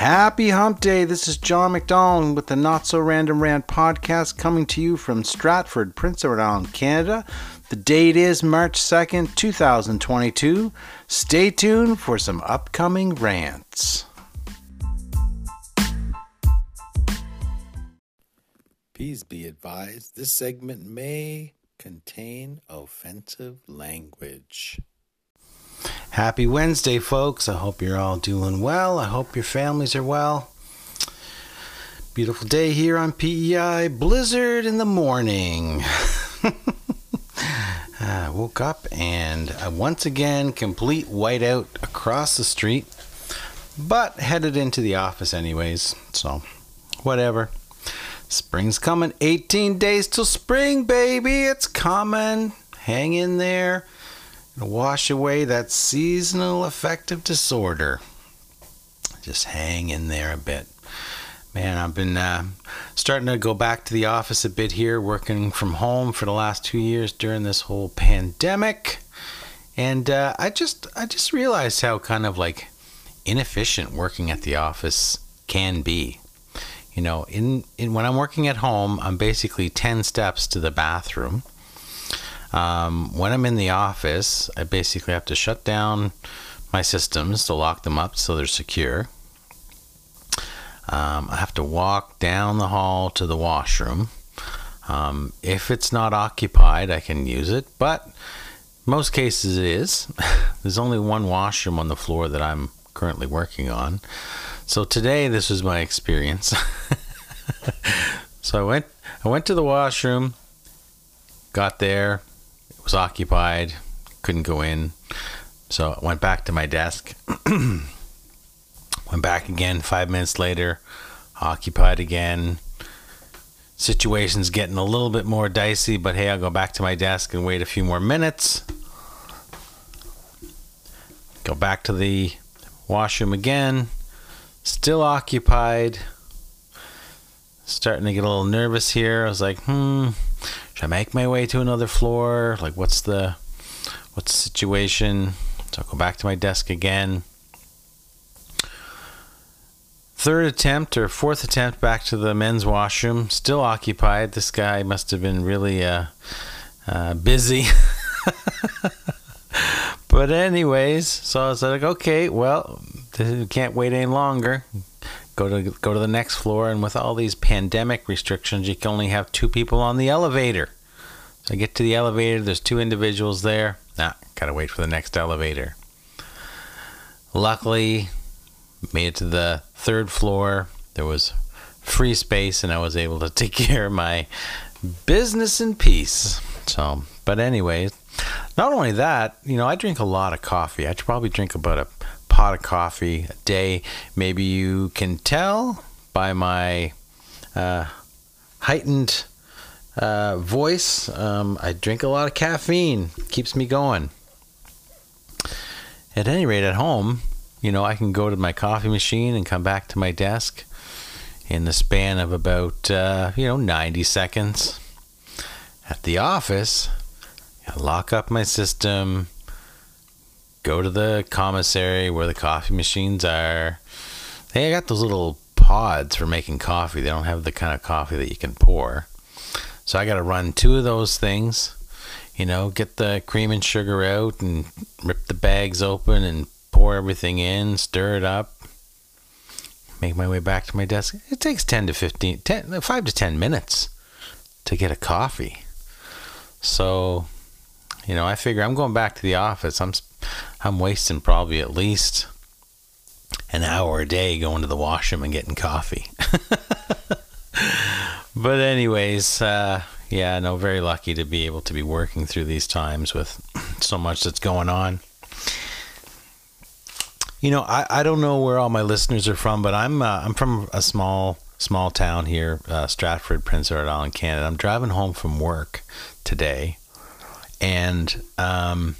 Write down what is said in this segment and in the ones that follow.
Happy Hump Day. This is John McDonald with the Not So Random Rant podcast coming to you from Stratford, Prince Edward Island, Canada. The date is March 2nd, 2022. Stay tuned for some upcoming rants. Please be advised this segment may contain offensive language. Happy Wednesday, folks. I hope you're all doing well. I hope your families are well. Beautiful day here on PEI. Blizzard in the morning. I uh, woke up and I once again complete whiteout across the street, but headed into the office anyways. So, whatever. Spring's coming. 18 days till spring, baby. It's coming. Hang in there wash away that seasonal affective disorder. Just hang in there a bit. Man, I've been uh, starting to go back to the office a bit here, working from home for the last two years during this whole pandemic, and uh, I just I just realized how kind of like inefficient working at the office can be. You know, in, in when I'm working at home, I'm basically ten steps to the bathroom um, when I'm in the office, I basically have to shut down my systems to lock them up so they're secure. Um, I have to walk down the hall to the washroom. Um, if it's not occupied, I can use it, but most cases it is. There's only one washroom on the floor that I'm currently working on. So today, this was my experience. so I went, I went to the washroom, got there, was occupied, couldn't go in. So I went back to my desk. went back again five minutes later, occupied again. Situation's getting a little bit more dicey, but hey, I'll go back to my desk and wait a few more minutes. Go back to the washroom again. Still occupied. Starting to get a little nervous here. I was like, hmm, should I make my way to another floor? Like, what's the what's the situation? So I'll go back to my desk again. Third attempt or fourth attempt back to the men's washroom, still occupied. This guy must have been really uh, uh, busy. but anyways, so I was like, okay, well, can't wait any longer go to go to the next floor and with all these pandemic restrictions you can only have two people on the elevator. So i get to the elevator there's two individuals there. Nah gotta wait for the next elevator. Luckily made it to the third floor. There was free space and i was able to take care of my business in peace. So but anyways not only that you know i drink a lot of coffee. I should probably drink about a pot of coffee a day. Maybe you can tell by my uh, heightened uh, voice. Um, I drink a lot of caffeine, keeps me going. At any rate, at home, you know, I can go to my coffee machine and come back to my desk in the span of about, uh, you know, 90 seconds. At the office, I lock up my system go to the commissary where the coffee machines are. They got those little pods for making coffee. They don't have the kind of coffee that you can pour. So I got to run two of those things, you know, get the cream and sugar out and rip the bags open and pour everything in, stir it up, make my way back to my desk. It takes 10 to 15, 10, 5 to 10 minutes to get a coffee. So, you know, I figure I'm going back to the office. I'm I'm wasting probably at least an hour a day going to the washroom and getting coffee. but anyways, uh, yeah, no, very lucky to be able to be working through these times with so much that's going on. You know, I, I don't know where all my listeners are from, but I'm uh, I'm from a small small town here, uh, Stratford, Prince Edward Island, Canada. I'm driving home from work today, and um,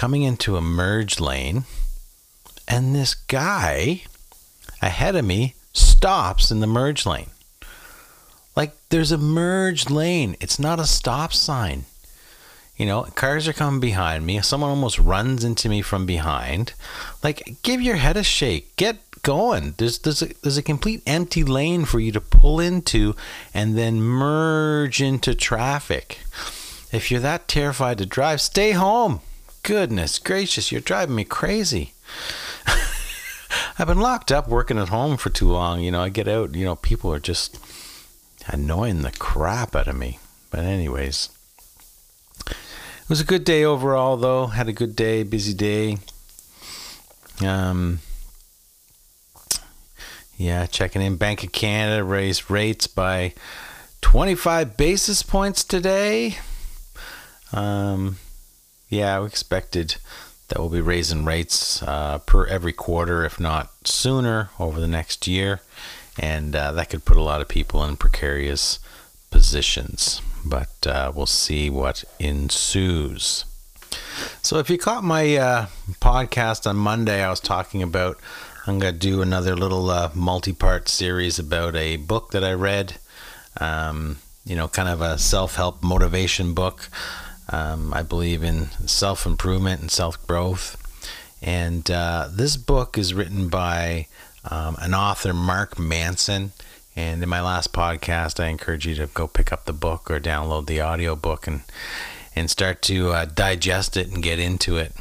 coming into a merge lane, and this guy ahead of me stops in the merge lane. Like there's a merge lane, it's not a stop sign. You know, cars are coming behind me. Someone almost runs into me from behind. Like, give your head a shake. Get going. There's there's a, there's a complete empty lane for you to pull into and then merge into traffic. If you're that terrified to drive, stay home. Goodness gracious, you're driving me crazy. I've been locked up working at home for too long. You know, I get out, you know, people are just annoying the crap out of me. But, anyways, it was a good day overall, though. Had a good day, busy day. Um, yeah, checking in. Bank of Canada raised rates by 25 basis points today. Um, yeah, we expected that we'll be raising rates uh, per every quarter, if not sooner, over the next year. And uh, that could put a lot of people in precarious positions. But uh, we'll see what ensues. So, if you caught my uh, podcast on Monday, I was talking about I'm going to do another little uh, multi part series about a book that I read. Um, you know, kind of a self help motivation book. Um, I believe in self improvement and self growth. And uh, this book is written by um, an author, Mark Manson. And in my last podcast, I encourage you to go pick up the book or download the audio book and and start to uh, digest it and get into it.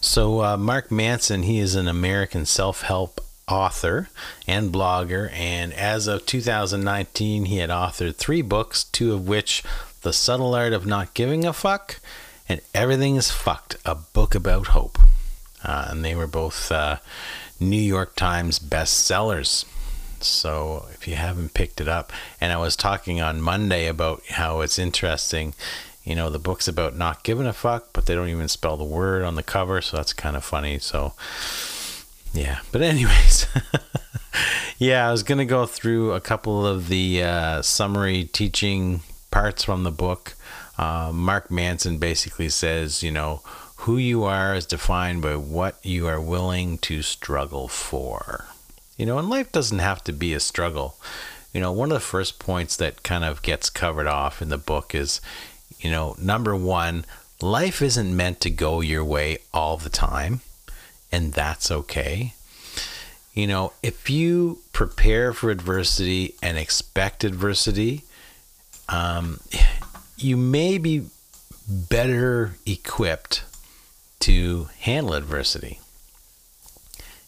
So, uh, Mark Manson, he is an American self help author and blogger, and as of 2019, he had authored three books, two of which the Subtle Art of Not Giving a Fuck, and Everything is Fucked, a book about hope. Uh, and they were both uh, New York Times bestsellers. So if you haven't picked it up, and I was talking on Monday about how it's interesting, you know, the book's about not giving a fuck, but they don't even spell the word on the cover, so that's kind of funny. So, yeah. But, anyways, yeah, I was to go through a couple of the uh, summary teaching parts from the book. Uh, Mark Manson basically says, you know, who you are is defined by what you are willing to struggle for. You know, and life doesn't have to be a struggle. You know, one of the first points that kind of gets covered off in the book is, you know, number one, life isn't meant to go your way all the time, and that's okay. You know, if you prepare for adversity and expect adversity, um, you may be better equipped to handle adversity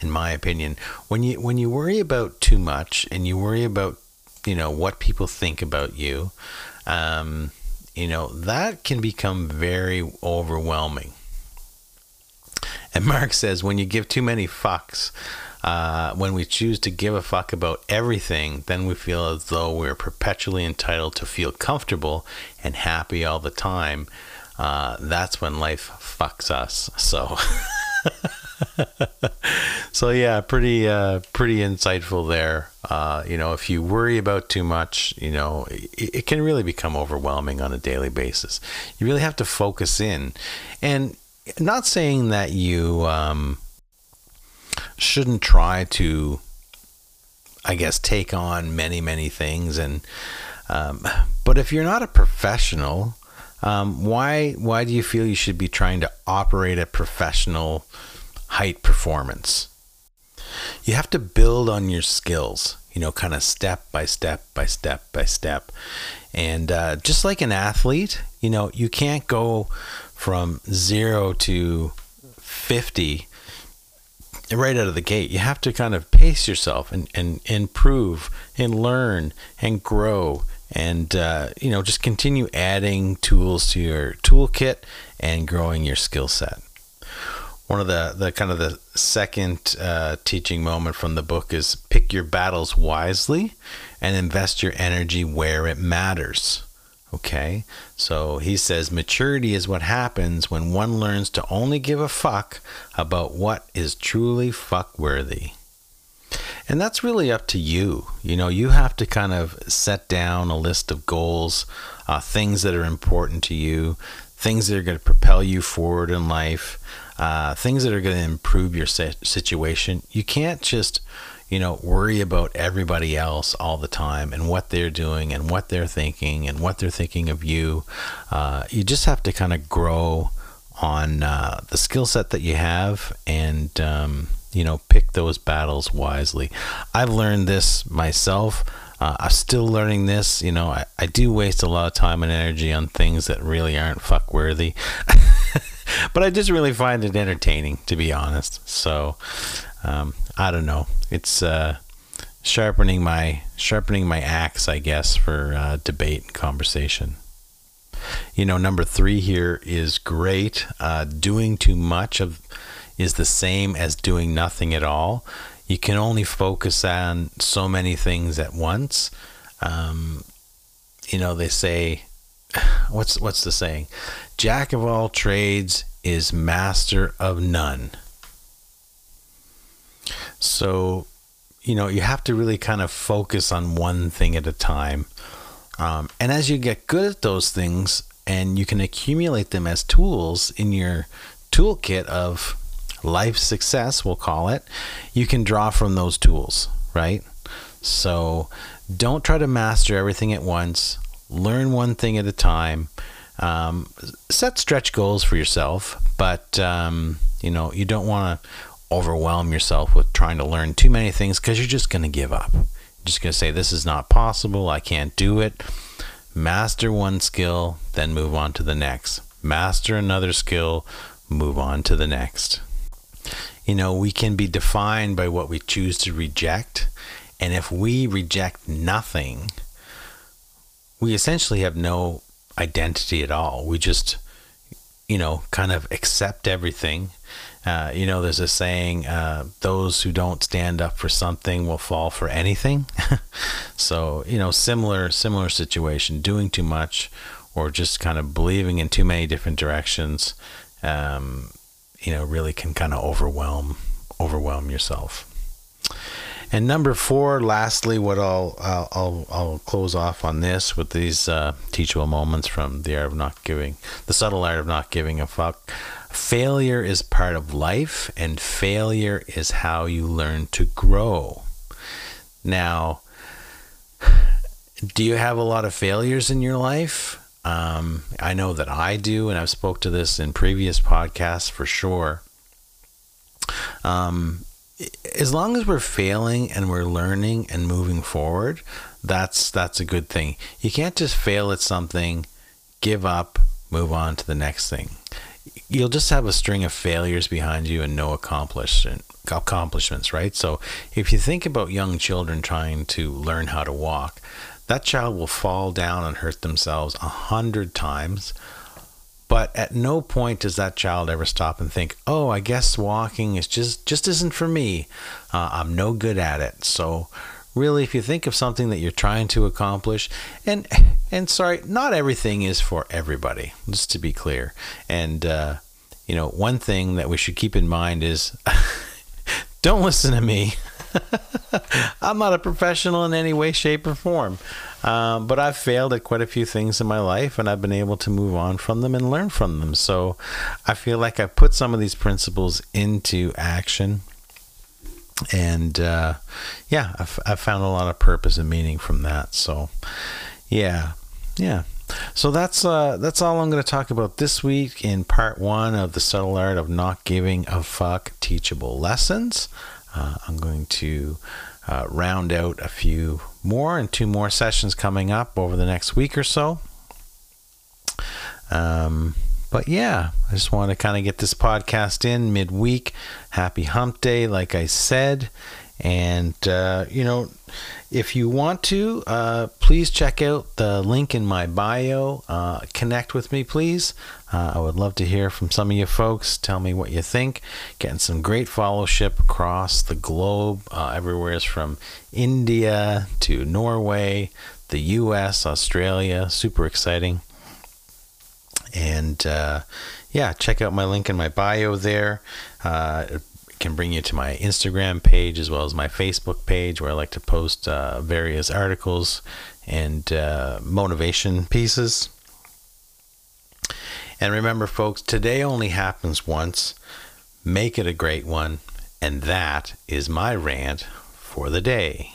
in my opinion. When you when you worry about too much and you worry about you know what people think about you um, you know that can become very overwhelming. And mark says when you give too many fucks uh, when we choose to give a fuck about everything, then we feel as though we're perpetually entitled to feel comfortable and happy all the time. Uh, that's when life fucks us. So, so yeah, pretty, uh, pretty insightful there. Uh, you know, if you worry about too much, you know, it, it can really become overwhelming on a daily basis. You really have to focus in, and not saying that you. Um, shouldn't try to, I guess, take on many, many things. And um, but if you're not a professional, um, why why do you feel you should be trying to operate at professional height performance? You have to build on your skills, you know, kind of step by step by step by step. And uh, just like an athlete, you know, you can't go from zero to 50 right out of the gate. You have to kind of pace yourself and, and improve and learn and grow and uh, you know just continue adding tools to your toolkit and growing your skill set. One of the, the kind of the second uh, teaching moment from the book is pick your battles wisely and invest your energy where it matters. Okay, so he says maturity is what happens when one learns to only give a fuck about what is truly fuck worthy. And that's really up to you. You know, you have to kind of set down a list of goals, uh, things that are important to you, things that are going to propel you forward in life, uh, things that are going to improve your situation. You can't just you know, worry about everybody else all the time and what they're doing and what they're thinking and what they're thinking of you. Uh, you just have to kind of grow on uh, the skill set that you have and, um, you know, pick those battles wisely. I've learned this myself. Uh, I'm still learning this. You know, I, I do waste a lot of time and energy on things that really aren't fuck worthy. but I just really find it entertaining, to be honest. So, um, I don't know. It's uh, sharpening my sharpening my axe, I guess, for uh, debate and conversation. You know, number three here is great. Uh, doing too much of is the same as doing nothing at all. You can only focus on so many things at once. Um, you know, they say, what's what's the saying? Jack of all trades is master of none. So, you know, you have to really kind of focus on one thing at a time. Um, and as you get good at those things and you can accumulate them as tools in your toolkit of life success, we'll call it, you can draw from those tools, right? So don't try to master everything at once. Learn one thing at a time. Um, set stretch goals for yourself, but um, you know you don't want to overwhelm yourself with trying to learn too many things because you're just going to give up. You're just going to say this is not possible. I can't do it. Master one skill, then move on to the next. Master another skill, move on to the next. You know, we can be defined by what we choose to reject. And if we reject nothing, we essentially have no identity at all. We just, you know, kind of accept everything. Uh, you know, there's a saying, uh, those who don't stand up for something will fall for anything. so, you know, similar, similar situation, doing too much or just kind of believing in too many different directions. Um, you know really can kind of overwhelm overwhelm yourself. And number four, lastly, what I'll I'll I'll, I'll close off on this with these uh, teachable moments from the art of not giving, the subtle art of not giving a fuck. Failure is part of life, and failure is how you learn to grow. Now, do you have a lot of failures in your life? Um, I know that I do, and I've spoke to this in previous podcasts for sure. Um, as long as we're failing and we're learning and moving forward, that's that's a good thing. You can't just fail at something, give up, move on to the next thing. You'll just have a string of failures behind you and no accomplishment accomplishments, right? So if you think about young children trying to learn how to walk, that child will fall down and hurt themselves a hundred times. But at no point does that child ever stop and think, "Oh, I guess walking is just just isn't for me. Uh, I'm no good at it." So, really, if you think of something that you're trying to accomplish, and and sorry, not everything is for everybody. Just to be clear, and uh, you know, one thing that we should keep in mind is, don't listen to me. I'm not a professional in any way, shape, or form. Um, but I've failed at quite a few things in my life and I've been able to move on from them and learn from them. So I feel like I put some of these principles into action. And uh, yeah, I've, I've found a lot of purpose and meaning from that. So yeah, yeah. So that's uh, that's all I'm going to talk about this week in part one of the subtle art of not giving a fuck teachable lessons. Uh, I'm going to uh, round out a few more and two more sessions coming up over the next week or so. Um, but yeah, I just want to kind of get this podcast in midweek. Happy hump day, like I said. And, uh, you know, if you want to, uh, please check out the link in my bio. Uh, connect with me, please. Uh, I would love to hear from some of you folks. Tell me what you think. Getting some great fellowship across the globe. Uh, everywhere is from India to Norway, the US, Australia. Super exciting. And uh, yeah, check out my link in my bio there. Uh, can bring you to my Instagram page as well as my Facebook page where I like to post uh, various articles and uh, motivation pieces. And remember, folks, today only happens once. Make it a great one. And that is my rant for the day.